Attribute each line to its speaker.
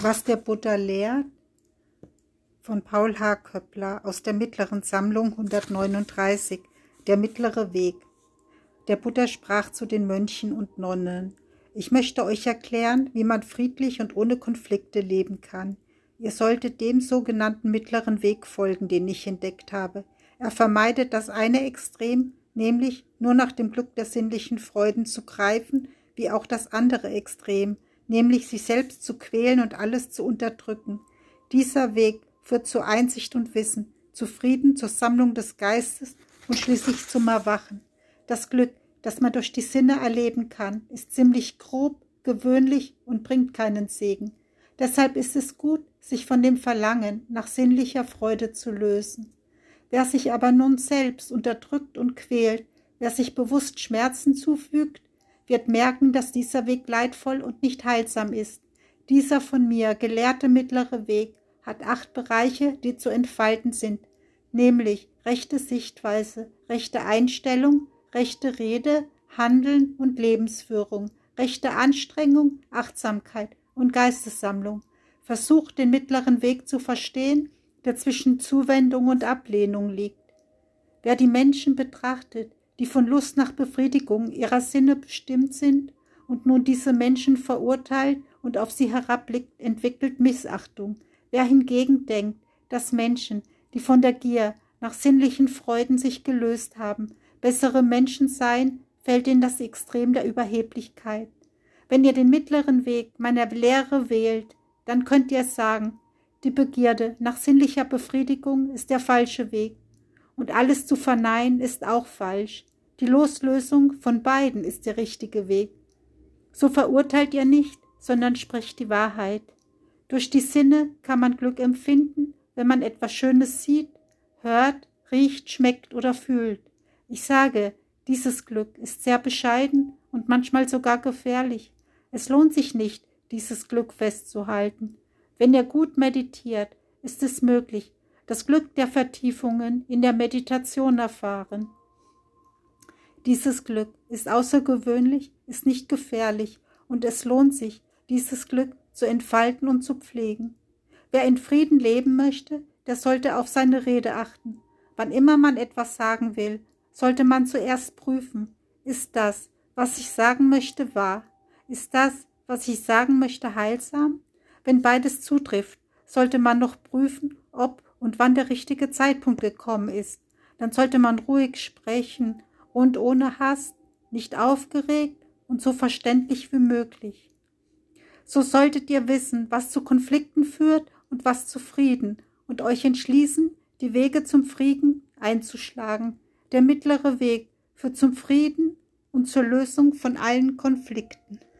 Speaker 1: Was der Buddha lehrt von Paul H. Köppler aus der mittleren Sammlung 139, der mittlere Weg. Der Buddha sprach zu den Mönchen und Nonnen. Ich möchte euch erklären, wie man friedlich und ohne Konflikte leben kann. Ihr solltet dem sogenannten mittleren Weg folgen, den ich entdeckt habe. Er vermeidet das eine Extrem, nämlich nur nach dem Glück der sinnlichen Freuden zu greifen, wie auch das andere Extrem, nämlich sich selbst zu quälen und alles zu unterdrücken. Dieser Weg führt zu Einsicht und Wissen, zu Frieden, zur Sammlung des Geistes und schließlich zum Erwachen. Das Glück, das man durch die Sinne erleben kann, ist ziemlich grob, gewöhnlich und bringt keinen Segen. Deshalb ist es gut, sich von dem Verlangen nach sinnlicher Freude zu lösen. Wer sich aber nun selbst unterdrückt und quält, wer sich bewusst Schmerzen zufügt, wird merken, dass dieser Weg leidvoll und nicht heilsam ist. Dieser von mir gelehrte mittlere Weg hat acht Bereiche, die zu entfalten sind, nämlich rechte Sichtweise, rechte Einstellung, rechte Rede, Handeln und Lebensführung, rechte Anstrengung, Achtsamkeit und Geistessammlung. Versucht den mittleren Weg zu verstehen, der zwischen Zuwendung und Ablehnung liegt. Wer die Menschen betrachtet, die von Lust nach Befriedigung ihrer Sinne bestimmt sind und nun diese Menschen verurteilt und auf sie herabblickt, entwickelt Missachtung. Wer hingegen denkt, dass Menschen, die von der Gier nach sinnlichen Freuden sich gelöst haben, bessere Menschen seien, fällt in das Extrem der Überheblichkeit. Wenn ihr den mittleren Weg meiner Lehre wählt, dann könnt ihr sagen, die Begierde nach sinnlicher Befriedigung ist der falsche Weg, und alles zu verneinen ist auch falsch. Die Loslösung von beiden ist der richtige Weg. So verurteilt ihr nicht, sondern spricht die Wahrheit. Durch die Sinne kann man Glück empfinden, wenn man etwas Schönes sieht, hört, riecht, schmeckt oder fühlt. Ich sage, dieses Glück ist sehr bescheiden und manchmal sogar gefährlich. Es lohnt sich nicht, dieses Glück festzuhalten. Wenn ihr gut meditiert, ist es möglich, das Glück der Vertiefungen in der Meditation erfahren. Dieses Glück ist außergewöhnlich, ist nicht gefährlich und es lohnt sich, dieses Glück zu entfalten und zu pflegen. Wer in Frieden leben möchte, der sollte auf seine Rede achten. Wann immer man etwas sagen will, sollte man zuerst prüfen, ist das, was ich sagen möchte, wahr? Ist das, was ich sagen möchte, heilsam? Wenn beides zutrifft, sollte man noch prüfen, ob und wann der richtige Zeitpunkt gekommen ist. Dann sollte man ruhig sprechen und ohne Hass, nicht aufgeregt und so verständlich wie möglich. So solltet ihr wissen, was zu Konflikten führt und was zu Frieden, und euch entschließen, die Wege zum Frieden einzuschlagen. Der mittlere Weg führt zum Frieden und zur Lösung von allen Konflikten.